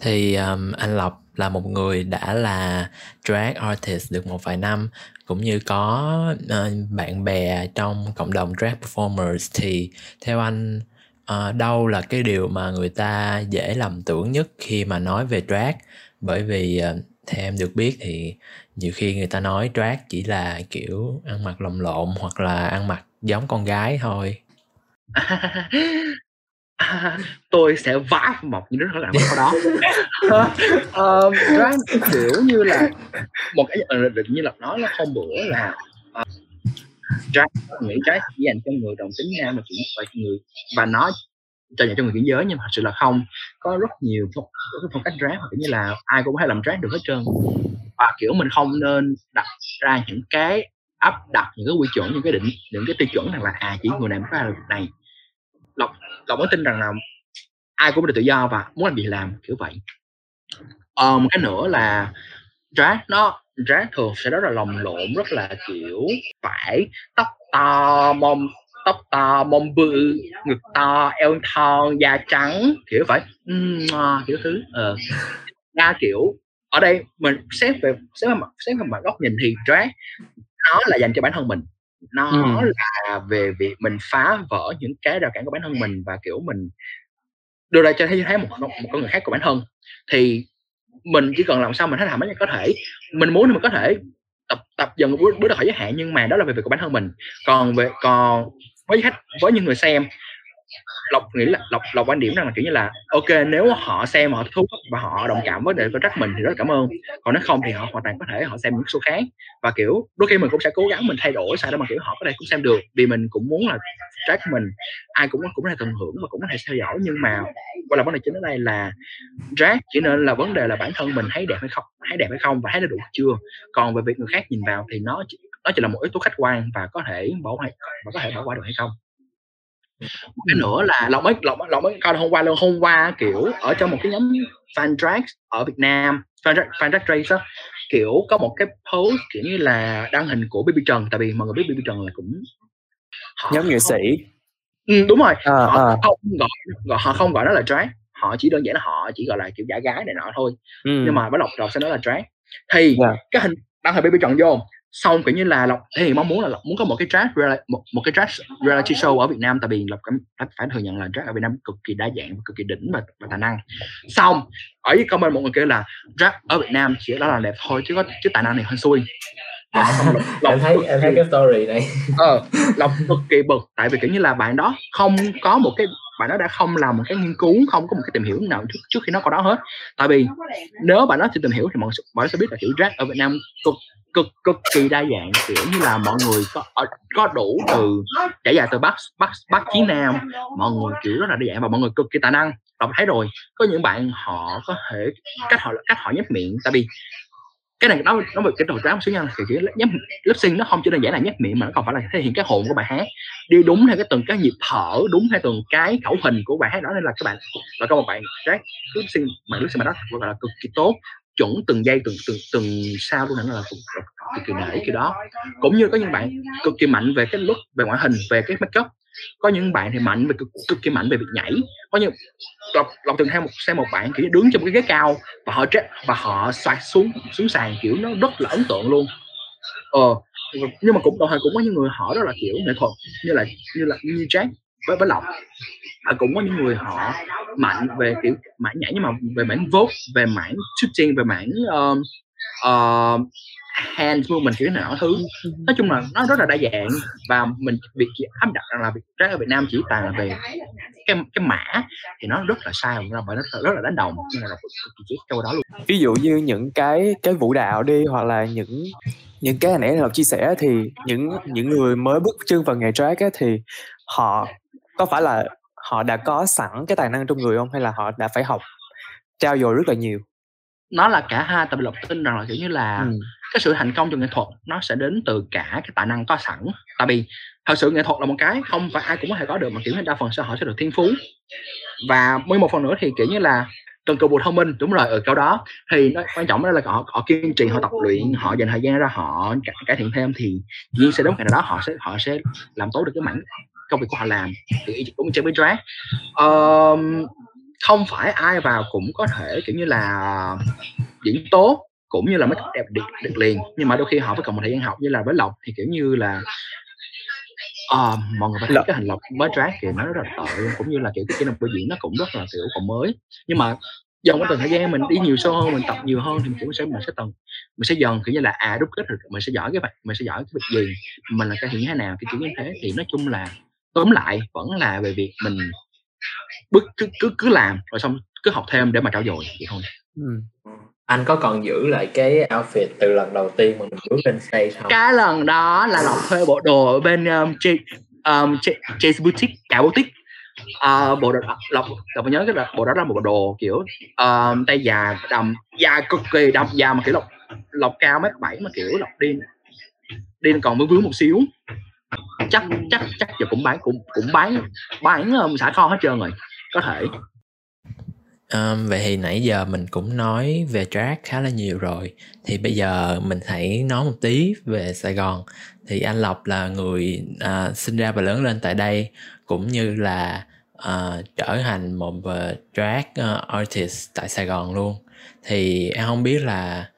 Thì um, anh Lộc là một người đã là drag artist được một vài năm cũng như có uh, bạn bè trong cộng đồng drag performers thì theo anh uh, đâu là cái điều mà người ta dễ lầm tưởng nhất khi mà nói về drag? Bởi vì uh, theo em được biết thì nhiều khi người ta nói drag chỉ là kiểu ăn mặc lồng lộn hoặc là ăn mặc giống con gái thôi. Tôi sẽ vá một những đứa rất là đó. Uh, drag kiểu như là một cái ờ, định như là nói nó không bữa là uh, drag nghĩ drag chỉ dành cho người đồng tính nam mà chỉ và người và nó cho dành cho người chuyển giới nhưng mà thật sự là không. Có rất nhiều phong, rất phong cách rác hoặc như là ai cũng có thể làm rác được hết trơn. Và kiểu mình không nên đặt ra những cái áp đặt những cái quy chuẩn những cái định những cái tiêu chuẩn rằng là à chỉ người này mới có làm việc này. Lộc lộc mới tin rằng là ai cũng được tự do và muốn làm gì làm kiểu vậy. Ờ, một cái nữa là drag nó drag thường sẽ rất là lồng lộn rất là kiểu phải tóc to mông tóc to mông bự ngực to eo thon da trắng kiểu phải kiểu thứ ờ. Ra kiểu ở đây mình xét về xét về mặt xét về mặt góc nhìn thì drag nó là dành cho bản thân mình. Nó ừ. là về việc mình phá vỡ những cái rào cản của bản thân mình và kiểu mình đưa ra cho thấy thấy một một con người khác của bản thân. Thì mình chỉ cần làm sao mình thấy làm có thể. Mình muốn thì mình có thể tập tập dần bước bước ra khỏi giới hạn nhưng mà đó là về việc của bản thân mình. Còn về còn với khách, với những người xem, lộc nghĩ là, lộc lộc quan điểm rằng là kiểu như là, ok, nếu họ xem họ thú và họ đồng cảm với đề có trách mình thì rất cảm ơn. Còn nếu không thì họ hoàn toàn có thể họ xem những số khác. Và kiểu, đôi khi mình cũng sẽ cố gắng mình thay đổi sao đó mà kiểu họ có thể cũng xem được. Vì mình cũng muốn là track mình. Ai cũng cũng có thể tận hưởng và cũng có thể theo dõi. Nhưng mà quay là vấn đề chính ở đây là drag chỉ nên là vấn đề là bản thân mình thấy đẹp hay không, thấy đẹp hay không và thấy nó đủ chưa. Còn về việc người khác nhìn vào thì nó nó chỉ là một yếu tố khách quan và có thể bỏ hay và có thể bỏ qua được hay không cái nữa là lộc mới lộc lộc mới coi hôm qua luôn hôm qua kiểu ở trong một cái nhóm fan drag ở Việt Nam fan drag, fan drag race á kiểu có một cái post kiểu như là đăng hình của Baby Trần tại vì mọi người biết Baby Trần là cũng nhóm nghệ sĩ ừ, đúng rồi à, họ à. không gọi, gọi họ không gọi nó là drag họ chỉ đơn giản là họ chỉ gọi là kiểu giả gái này nọ thôi ừ. nhưng mà với lộc lộc sẽ nói là drag thì yeah. Dạ. cái hình đăng hình Baby Trần vô xong kiểu như là lộc thì mong muốn là lộc muốn có một cái track một, một cái track reality show ở Việt Nam. Tại vì lộc phải, phải thừa nhận là track ở Việt Nam cực kỳ đa dạng và cực kỳ đỉnh và, và tài năng. Xong ở dưới comment một người kêu là track ở Việt Nam chỉ đó là đẹp thôi chứ có chứ tài năng này hơi xui. Lộc, lộc em thấy em thấy cái story này. Ờ lộc cực kỳ bực tại vì kiểu như là bạn đó không có một cái bạn đó đã không làm một cái nghiên cứu không có một cái tìm hiểu nào trước, trước khi nó có đó hết. Tại vì nếu bạn đó chưa tìm hiểu thì mọi bạn sẽ biết là kiểu rác ở Việt Nam cực cực cực kỳ đa dạng kiểu như là mọi người có ờ, có đủ từ trải dài từ bắc bắc bắc chí nam. Mọi người kiểu rất là đa dạng và mọi người cực kỳ tài năng. Đọc thấy rồi có những bạn họ có thể cách họ cách họ nhấp miệng. Tại vì cái này nó nó bị cái đầu trám một xíu nha. Thì cái nhấp lip sync nó không chỉ đơn giản là nhấp miệng mà nó còn phải là thể hiện cái hồn của bài hát. Đi đúng theo cái từng cái nhịp thở đúng theo từng cái khẩu hình của bài hát đó. Nên là các bạn và có một bạn các lip sync mà lip sync mà đó gọi là cực kỳ tốt chuẩn từng giây từng từng từng sao luôn là cực, cực kỳ nể cái đó. Cũng như có những bạn cực kỳ mạnh về cái look về ngoại hình về cái make up có những bạn thì mạnh về cực, cực kỳ mạnh về việc nhảy. Có những lộc lộc từng theo một xem một bạn kiểu đứng trong cái ghế cao và họ chết và họ xoạc xuống xuống sàn kiểu nó rất là ấn tượng luôn. Ờ nhưng mà cũng đồng thời cũng có những người họ rất là kiểu nghệ thuật như là như là như Jack với với lộc. Và cũng có những người họ mạnh về kiểu mảng nhảy nhưng mà về mảng vốt về mảng shooting về mảng uh, uh, hand movement kiểu nào thứ. Nói chung là nó rất là đa dạng và mình việc chỉ áp đặt rằng là việc trái ở Việt Nam chỉ toàn là về cái cái mã thì nó rất là sai và nó rất là đánh đồng. Nên là cực kỳ châu đó luôn. Ví dụ như những cái cái vũ đạo đi hoặc là những những cái nãy là chia sẻ thì những những người mới bước chân vào nghề drag á, thì họ có phải là họ đã có sẵn cái tài năng trong người không hay là họ đã phải học trao dồi rất là nhiều? Nó là cả hai tập lộc tin rằng là kiểu như là ừ cái sự thành công trong nghệ thuật nó sẽ đến từ cả cái tài năng có sẵn. Tại vì thật sự nghệ thuật là một cái không phải ai cũng có thể có được mà kiểu như đa phần sẽ hội sẽ được thiên phú. Và mới một phần nữa thì kiểu như là cần cù bù thông minh đúng rồi ở câu đó thì nó quan trọng đó là họ, họ kiên trì họ tập luyện họ dành thời gian ra họ cải, cải thiện thêm thì nhiên sẽ đến ngày nào đó họ sẽ họ sẽ làm tốt được cái mảng công việc của họ làm thì cũng chơi với drag um, không phải ai vào cũng có thể kiểu như là diễn tốt cũng như là make đẹp được, được liền. Nhưng mà đôi khi họ phải cần một thời gian học như là với lộc thì kiểu như là uh, mọi người phải thấy cái hành lộc mới drag thì nó rất là tội luôn. Cũng như là kiểu cái kỹ năng biểu diễn nó cũng rất là kiểu còn mới. Nhưng mà dần qua từng thời gian mình đi nhiều sâu hơn mình tập nhiều hơn thì mình cũng sẽ mình sẽ từng mình sẽ dần kiểu như là à đúc kết được mình sẽ giỏi cái việc mình sẽ giỏi cái việc gì mình là cái hiện thế nào cái kiểu như thế. Thì nói chung là tóm lại vẫn là về việc mình bước cứ cứ cứ làm rồi xong cứ học thêm để mà trau dồi vậy thôi. Ừ anh có còn giữ lại cái outfit từ lần đầu tiên mà mình bước lên stage không? Cái lần đó là lộc thuê bộ đồ ở bên um, J, um, J, J's boutique cả boutique. Uh, bộ đồ lộc lộc nhớ cái là bộ đó là một bộ đồ kiểu um, tay dài đầm dài cực kỳ đầm dài mà kiểu lộc lộc cao mét bảy mà kiểu lộc đi. Đi còn mới vướng một xíu. Chắc chắc chắc giờ cũng bán cũng cũng bán bán um, xả kho hết trơn rồi có thể. Um, vậy thì nãy giờ mình cũng nói về drag khá là nhiều rồi. Thì bây giờ mình hãy nói một tí về Sài Gòn. Thì anh Lộc là người uh, sinh ra và lớn lên tại đây cũng như là uh, trở thành một uh, drag uh, artist tại Sài Gòn luôn. Thì em không biết là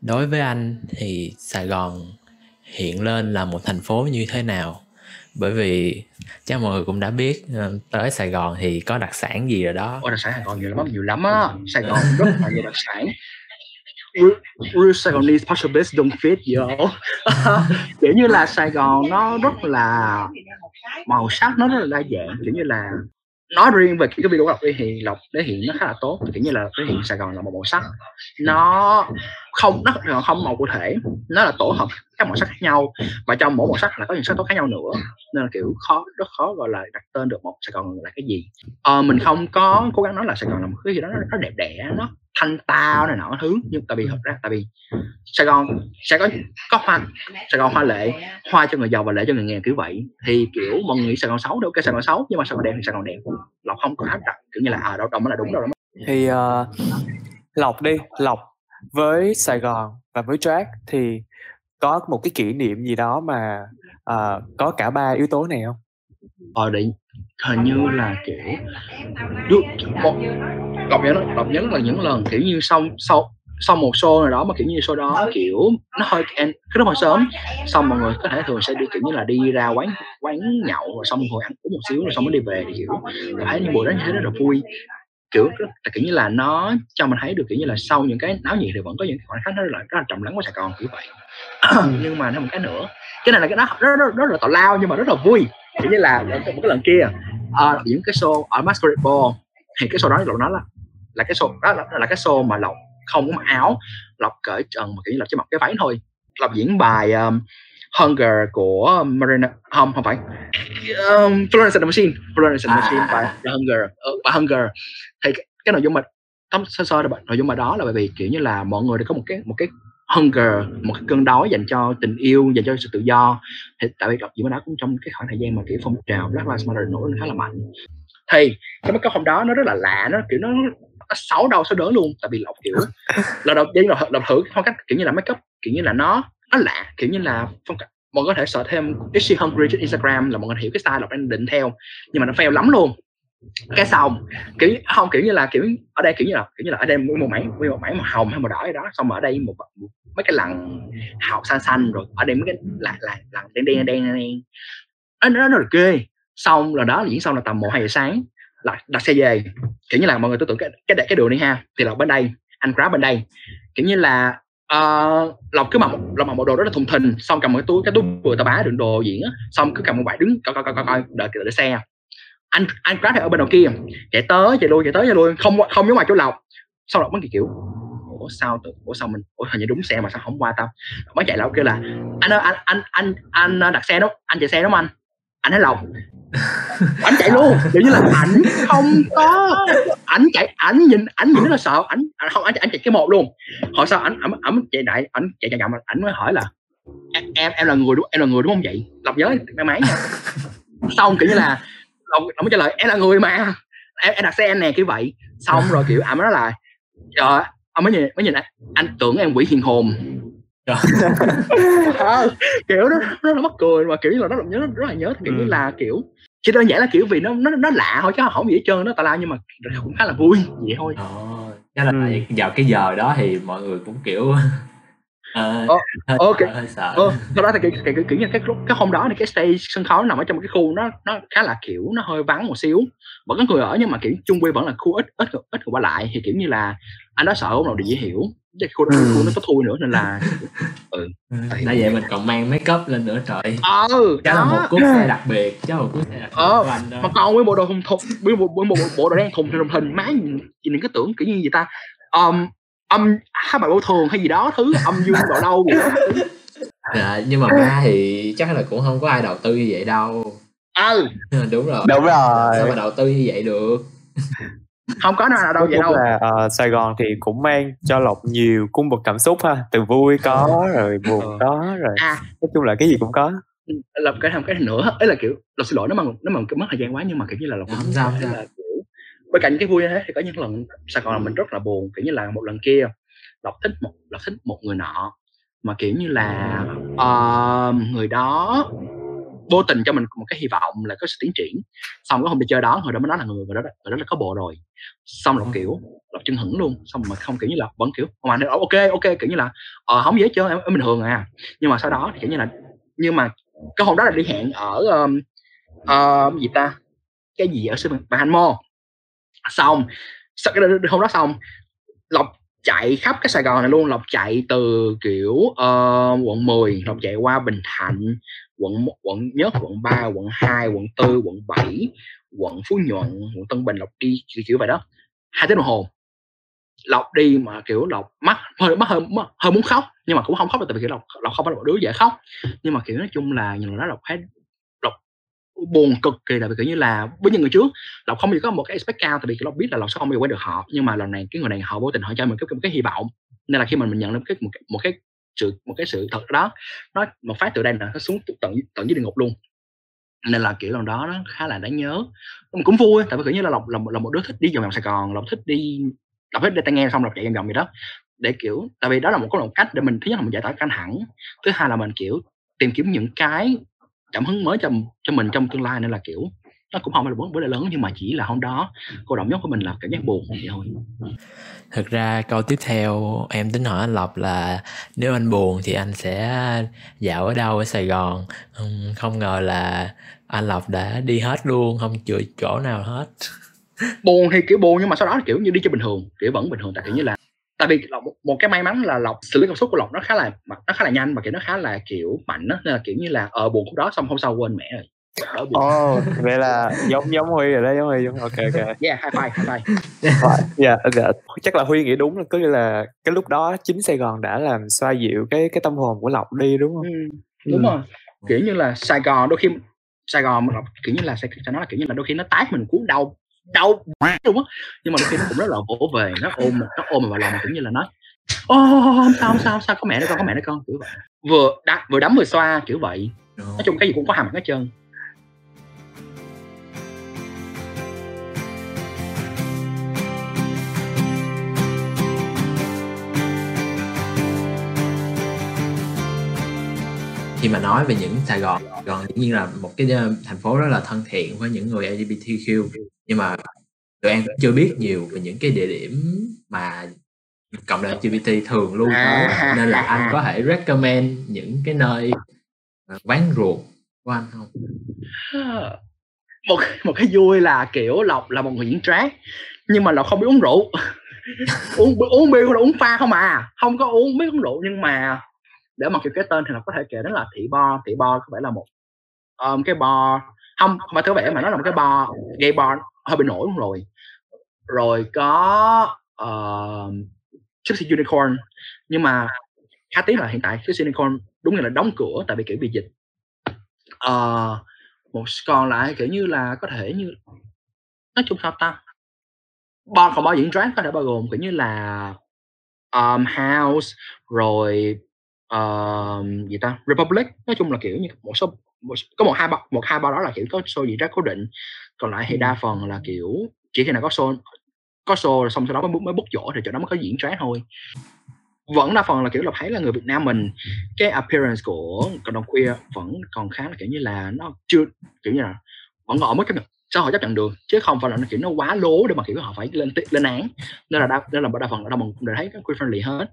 đối với anh thì Sài Gòn hiện lên là một thành phố như thế nào? Bởi vì chắc mọi người cũng đã biết ờ, tới Sài Gòn thì có đặc sản gì rồi đó. Ôi, đặc sản Sài Gòn nhiều lắm nhiều lắm á. Sài Gòn rất là nhiều đặc sản. Real Saigonese partial base don't fit yo. Kiểu như là Sài Gòn nó rất là màu sắc nó rất là đa dạng kiểu như là nói riêng về cái video lọc đi thì lộc để hiện nó khá là tốt kiểu như là thể hiện Sài Gòn là một màu sắc. Nó không nó không màu cụ thể nó là tổ hợp các màu sắc khác nhau và trong mỗi màu sắc là có những sắc tố khác nhau nữa. Nên là kiểu khó rất khó gọi là đặt tên được một Sài Gòn là cái gì. À, mình không có cố gắng nói là Sài Gòn là một cái gì đó nó, nó đẹp đẽ nó thanh tao này nọ thứ nhưng tại vì thật ra tại vì Sài Gòn sẽ có có hoa Sài Gòn hoa lệ hoa cho người giàu và lệ cho người nghèo kiểu vậy. Thì kiểu mọi người nghĩ Sài Gòn xấu đâu cái Sài Gòn xấu nhưng mà Sài Gòn đẹp thì Sài Gòn đẹp. Lộc không có áp đặt kiểu như là à đâu đâu mới là đúng đâu đó thì uh, lộc đi lộc với Sài Gòn và với drag thì có một cái kỷ niệm gì đó mà uh, có cả ba yếu tố này không? Ờ định hình như là kiểu một đọc nhớ đọc nhớ là những lần kiểu như sau sau sau một show nào đó mà kiểu như show đó kiểu nó hơi cái lúc mà sớm xong mọi người có thể thường sẽ đi kiểu như là đi ra quán quán nhậu rồi xong ngồi ăn uống một xíu rồi xong mới đi về thì kiểu thấy những buổi đó như thế rất là vui. Kiểu kiểu như là nó cho mình thấy được kiểu như là sau những cái náo nhiệt thì vẫn có những khoảnh khắc nó rất là rất là trầm lắng của Sài Gòn kiểu vậy. Nhưng mà nó một cái nữa cái này là cái đó rất, rất, rất là tào lao nhưng mà rất là vui. Kiểu như là một cái lần kia uh, những cái show ở Masquerade Ball thì cái show đó nói là là cái show đó là, là cái show mà lộc không có mặc áo lộc cởi trần mà kiểu như là chỉ mặc cái váy thôi. Lộc diễn bài um, Hunger của Marina không không phải. Um, Florence and the Machine. Florence and the Machine à. bài The Hunger. Uh, bài Hunger. Thì cái, cái nội dung mà tóm sơ sơ nội dung mà đó là bởi vì kiểu như là mọi người đều có một cái một cái hunger một cái cơn đói dành cho tình yêu dành cho sự tự do. Thì tại vì đọc gì đó cũng trong cái khoảng thời gian mà kiểu phong trào Black Lives Matter nổi lên khá là mạnh. Thì cái make up hôm đó nó rất là lạ nó kiểu nó nó xấu đầu xấu đớn luôn tại vì lộc kiểu là đầu tiên là đọc thử phong cách kiểu như là make up kiểu như là nó nó lạ kiểu như là phong cách mọi người có thể sợ thêm is she hungry trên Instagram là mọi người hiểu cái style lộc đang định theo nhưng mà nó fail lắm luôn. Cái xong kiểu không kiểu như là kiểu ở đây kiểu như là kiểu như là ở đây một mảng một mảng màu hồng hay màu đỏ gì đó xong ở đây một, một mấy cái lằn hào xanh xanh rồi ở đây mấy cái là là lằn đen đen đen đen nó nó ghê. Xong là đó diễn xong là tầm một hai giờ sáng là đặt xe về. Kiểu như là mọi người tưởng cái cái cái đường đi ha thì lộc bên đây anh grab bên đây. Kiểu như là ờ, uh, lộc cứ mặc lộc mặc bộ đồ rất là thùng thình xong cầm một cái túi cái túi vừa tà bá đựng đồ diễn á xong cứ cầm một vải đứng coi coi coi coi đợi đợi xe. Anh anh grab thì ở bên đầu kia chạy tới chạy lui chạy tới chạy lui không không giống ngoài chỗ lộc sau lộc mới kiểu ủa sao tự ủa sao mình ủa hình như đúng xe mà sao không qua tao? Mới chạy lại kêu là anh ơi anh anh anh anh ờ, đặt xe đúng anh chạy xe đúng anh? Anh thấy lòng. Anh chạy luôn kiểu như là ảnh không có ảnh chạy ảnh nhìn ảnh nhìn rất là sợ ảnh không ảnh ảnh chạy cái một luôn. Hỏi sao ảnh ảnh ảnh chạy đại ảnh chạy chạy chậm ảnh mới hỏi là em em là người đúng em là người đúng không vậy? Lọc nhớ may máy nha. Xong kiểu như là ông, ông mới trả lời em là người mà em, em đặt xe anh nè kiểu vậy. Xong rồi kiểu mới nói là trời ông mới nhìn mới nhìn anh, anh tưởng em quỷ hiền hồn kiểu nó nó là mắc cười mà kiểu như là nó nhớ rất là nhớ kiểu ừ. như là kiểu chỉ đơn giản là kiểu vì nó nó nó lạ thôi chứ không gì hết trơn nó tà la nhưng mà cũng khá là vui vậy thôi. Ồ, chắc là ừ. vào cái giờ đó thì mọi người cũng kiểu À, ờ, hơi, ok hơi sợ. ờ, sau đó thì kiểu, kiểu, kiểu, kiểu như cái cái hôm đó thì cái stage sân khấu nằm ở trong cái khu nó nó khá là kiểu nó hơi vắng một xíu vẫn có người ở nhưng mà kiểu chung quy vẫn là khu ít ít ít người qua lại thì kiểu như là anh đó sợ ông nào để dễ hiểu cái khu, ừ. khu nó có thui nữa nên là ừ. Tại vậy mình còn mang make up lên nữa trời. Ừ chắc là một cú xe đặc biệt chắc là một cú xe đặc biệt ờ, của anh đó. mà còn với bộ đồ thùng thùng với một, với một bộ đồ đen thùng thùng thình má nhìn, nhìn cái tưởng kiểu như gì ta. Um, âm hai bài vô thường hay gì đó thứ âm dương vào đâu đó. Dạ, nhưng mà ba thì chắc là cũng không có ai đầu tư như vậy đâu. Ừ. Đúng rồi. Đúng rồi. Sao mà đầu tư như vậy được không có nào đâu vậy đâu. là ờ, Sài Gòn thì cũng mang cho Lộc nhiều cung bậc cảm xúc ha. Từ vui có rồi buồn Ờ. có rồi à. nói chung là cái gì cũng có. Lập cái thêm cái nữa. Ấy là kiểu lộc xin lỗi nếu mà nếu mà mất thời gian quá nhưng mà kiểu như là lộc Không sao, không là sao. kiểu bên cạnh cái vui như thế thì có những lần sài gòn là mình rất là buồn kiểu như là một lần kia lộc thích một lộc thích một người nọ mà kiểu như là ờ, người đó vô tình cho mình một cái hy vọng là có sự tiến triển. Xong cái hôm đi chơi đó người đó mới nói là người người đó người đó là có bộ rồi. Xong lộc kiểu lộc chân hững luôn xong mà không kiểu như là vẫn kiểu mà nói, ok ok kiểu như là ờ không hết trơn em, em bình thường à nhưng mà sau đó thì kiểu như là nhưng mà cái hôm đó là đi hẹn ở um, uh, gì ta? Cái gì ở sân bay Hành Mô xong sau cái hôm đó xong lộc chạy khắp cái Sài Gòn này luôn lộc chạy từ kiểu uh, quận 10 lộc chạy qua Bình Thạnh quận quận nhất quận 3 quận 2 quận 4 quận 7 quận Phú Nhuận quận Tân Bình lộc đi kiểu, kiểu vậy đó. Hai tiếng đồng hồ. Lộc đi mà kiểu lộc mắt hơi mắt hơi hơi muốn khóc nhưng mà cũng không khóc được tại vì kiểu lộc lộc không phải là một đứa dễ khóc. Nhưng mà kiểu nói chung là nhìn đó lộc thấy buồn cực kỳ là vì kiểu như là với những người trước lộc không bao giờ có một cái expect cao tại vì lộc biết là lộc sẽ không bao giờ quen được họ nhưng mà lần này cái người này họ vô tình họ cho mình cái một cái hy vọng. Nên là khi mà mình nhận được cái một cái một cái sự một cái sự thật đó nó một phát từ đây là nó xuống tận tận dưới địa ngục luôn. Nên là kiểu lần đó nó khá là đáng nhớ. Mình cũng vui tại vì kiểu như là lộc là, một- là một đứa thích đi vòng vòng sài gòn lộc thích đi lộc thích đi tai nghe xong lộc chạy vòng vòng vậy đó. Để kiểu tại vì đó là một cái một cách để mình thứ nhất là mình giải tỏa căng thẳng thứ hai là mình kiểu tìm kiếm những cái cảm hứng mới cho cho mình trong tương lai nên là kiểu nó cũng không phải là vấn đề lớn nhưng mà chỉ là hôm đó cô động nhất của mình là cảm giác buồn vậy thôi. Thực ra câu tiếp theo em tính hỏi anh lộc là nếu anh buồn thì anh sẽ dạo ở đâu ở sài gòn? Không ngờ là anh lộc đã đi hết luôn không chừa chỗ nào hết. Buồn thì kiểu buồn nhưng mà sau đó kiểu như đi chơi bình thường kiểu vẫn bình thường tại kiểu như là tại vì lộc, một cái may mắn là lộc xử lý cảm xúc của lộc nó khá là nó khá là nhanh và kiểu nó khá là kiểu mạnh đó nên là kiểu như là ở buồn khúc đó xong hôm sau quên mẹ rồi. Ồ oh, vậy là giống giống Huy rồi đó giống Huy giống ok ok. Yeah high five high five. Dạ dạ chắc là Huy nghĩ đúng là có nghĩa là cái lúc đó chính Sài Gòn đã làm xoa dịu cái cái tâm hồn của Lộc đi đúng không? Ừ, đúng Ừ. rồi kiểu như là Sài Gòn đôi khi Sài Gòn mà Lộc kiểu như là Gòn nó là kiểu như là đôi khi nó tát mình cuốn đau đau đúng á. Nhưng mà khi nó cũng rất là vỗ về nó ôm nó ôm vào lòng kiểu như là nói ô không sao không sao không sao có mẹ nữa con có mẹ nữa con. Kiểu vậy. Vừa đá, vừa đấm vừa xoa kiểu vậy. Nói chung cái gì cũng có hàm hết trơn. Khi mà nói về những Sài Gòn Sài Gòn dĩ nhiên là một cái ờ, thành phố rất là thân thiện với những người LGBTQ nhưng mà tụi em cũng chưa biết nhiều về những cái địa điểm mà cộng đồng LGBT thường luôn tới. À. nên là anh có thể recommend những cái nơi ờ, quán ruột của anh không? Một một cái vui là kiểu lộc là một người diễn drag nhưng mà lộc không biết uống rượu. Uống uống bia là uống pha không à. Không có uống biết uống rượu nhưng mà để mà kêu cái tên thì là có thể kể đến là thị bar thị bar có vẻ là một um, cái bar. Không phải có vẻ mà nó là một cái bar gay bar hơi bị nổi luôn rồi. Rồi có ờ, uh, Gypsy Unicorn nhưng mà khá tiếc là hiện tại Gypsy Unicorn đúng là đóng cửa tại vì kiểu bị dịch. Uh, một còn lại kiểu như là có thể như nói chung sao ta? Ba còn bao diễn drag có thể bao gồm kiểu như là um, house rồi um, gì ta? Republic nói chung là kiểu như một số một, có một hai ba một hai ba đó là kiểu có show diễn drag cố định còn lại thì đa phần là kiểu chỉ khi nào có show có show rồi xong sau đó mới mới book chỗ thì chỗ đó mới có diễn drag thôi. Vẫn đa phần là kiểu là thấy là người Việt Nam mình cái appearance của cộng đồng queer vẫn còn khá là kiểu như là nó chưa kiểu như là vẫn còn ở mức chấp nhận xã hội chấp nhận được chứ không phải là nó kiểu nó quá lố để mà kiểu họ phải lên lên án. Nên là đa nên là đa phần là đa phần đều thấy cái queer friendly hết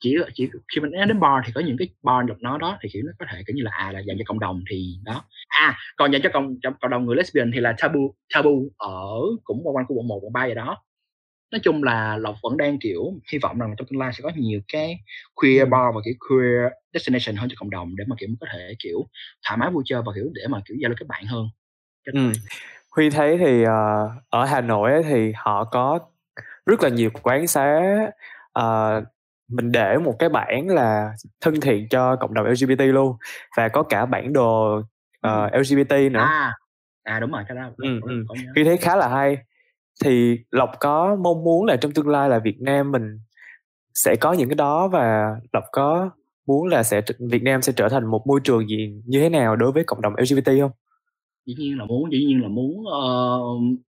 chỉ chỉ khi mình đến bar thì có những cái bar độc nó đó thì kiểu nó có thể kiểu như là à là dành cho cộng đồng thì đó. À còn dành cho cộng cho cộng đồng người lesbian thì là tabu tabu ở cũng quanh quanh của quận một quận ba vậy đó. Nói chung là lộc vẫn đang kiểu hy vọng rằng trong tương lai sẽ có nhiều cái queer bar và kiểu queer destination hơn cho cộng đồng để mà kiểu có thể kiểu thoải mái vui chơi và kiểu để mà kiểu giao lưu kết bạn hơn. Ừ. Huy thấy thì ờ, ở Hà Nội thì họ có rất là nhiều quán xá uh, mình để một cái bảng là thân thiện cho cộng đồng LGBT luôn và có cả bản đồ uh, LGBT nữa. À à đúng rồi cái đó ừ, ừ. khi thấy khá là hay. Thì lộc có mong muốn là trong tương lai là việt nam mình sẽ có những cái đó và lộc có muốn là sẽ việt nam sẽ trở thành một môi trường gì như thế nào đối với cộng đồng lgbt không? Dĩ nhiên là muốn dĩ nhiên là muốn uh,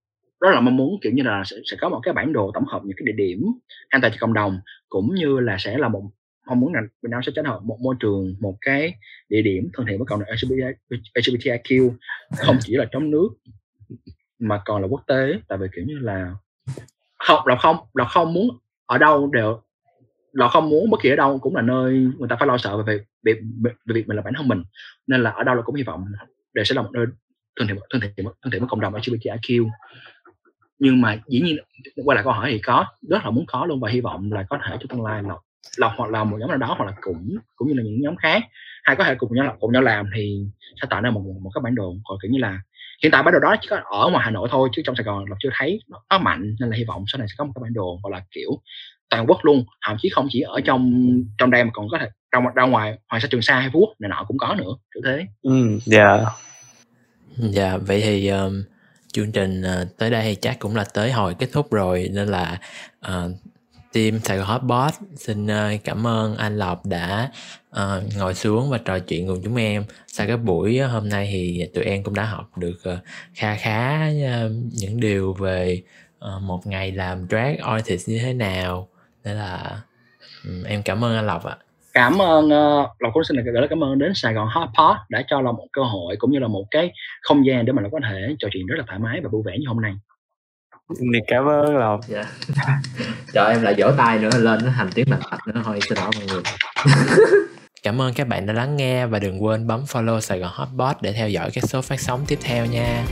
rất là mong muốn kiểu như là sẽ, sẽ có một cái bản đồ tổng hợp những cái địa điểm an toàn cho cộng đồng cũng như là sẽ là một mong muốn là Việt Nam sẽ trở thành một môi trường một cái địa điểm thân thiện với cộng đồng LGBTIQ không chỉ là trong nước mà còn là quốc tế. Tại vì kiểu như là không là không là không muốn ở đâu đều là không muốn bất kỳ ở đâu cũng là nơi người ta phải lo sợ về việc về, về việc mình là bản thân mình. Nên là ở đâu là cũng hy vọng để sẽ là một nơi thân thiện thân thiện thân thiện với cộng đồng LGBTIQ nhưng mà dĩ nhiên quay lại câu hỏi thì có rất là muốn có luôn và hy vọng là có thể trong tương lai là lọc hoặc là một nhóm nào đó hoặc là cũng cũng như là những nhóm khác hay có thể cùng nhau cùng nhau làm thì sẽ tạo ra một một cái bản đồ còn kiểu như là hiện tại bản đồ đó chỉ có ở ngoài hà nội thôi chứ trong sài gòn là chưa thấy nó mạnh nên là hy vọng sau này sẽ có một cái bản đồ gọi là kiểu toàn quốc luôn thậm chí không chỉ ở trong trong đây mà còn có thể ra, ra ngoài hoàng sa trường sa hay phú quốc này nọ cũng có nữa kiểu thế. Ừ dạ. Dạ vậy thì um, chương trình ờ, tới đây chắc cũng là tới hồi kết thúc rồi. Nên là uh, team Sài Gòn Hotbot xin uh, cảm ơn anh Lộc đã uh, ngồi xuống và trò chuyện cùng chúng em. Sau cái buổi hôm nay thì tụi em cũng đã học được uh, kha khá uh, những điều về uh, một ngày làm drag artist như thế nào. Nên là um, em cảm ơn anh Lộc ạ cảm ơn uh, lòng cũng xin được gửi lời cảm ơn đến Sài Gòn Hotpot đã cho lòng một cơ hội cũng như là một cái không gian để mà lòng có thể trò chuyện rất là thoải mái và vui vẻ như hôm nay. Nick cảm ơn lòng dạ. cho em lại vỗ tay nữa lên nó hành tiếng lạch bạch nữa thôi xin lỗi mọi người. Cảm ơn các bạn đã lắng nghe và đừng quên bấm follow Sài Gòn Hotpot để theo dõi các số phát sóng tiếp theo nha.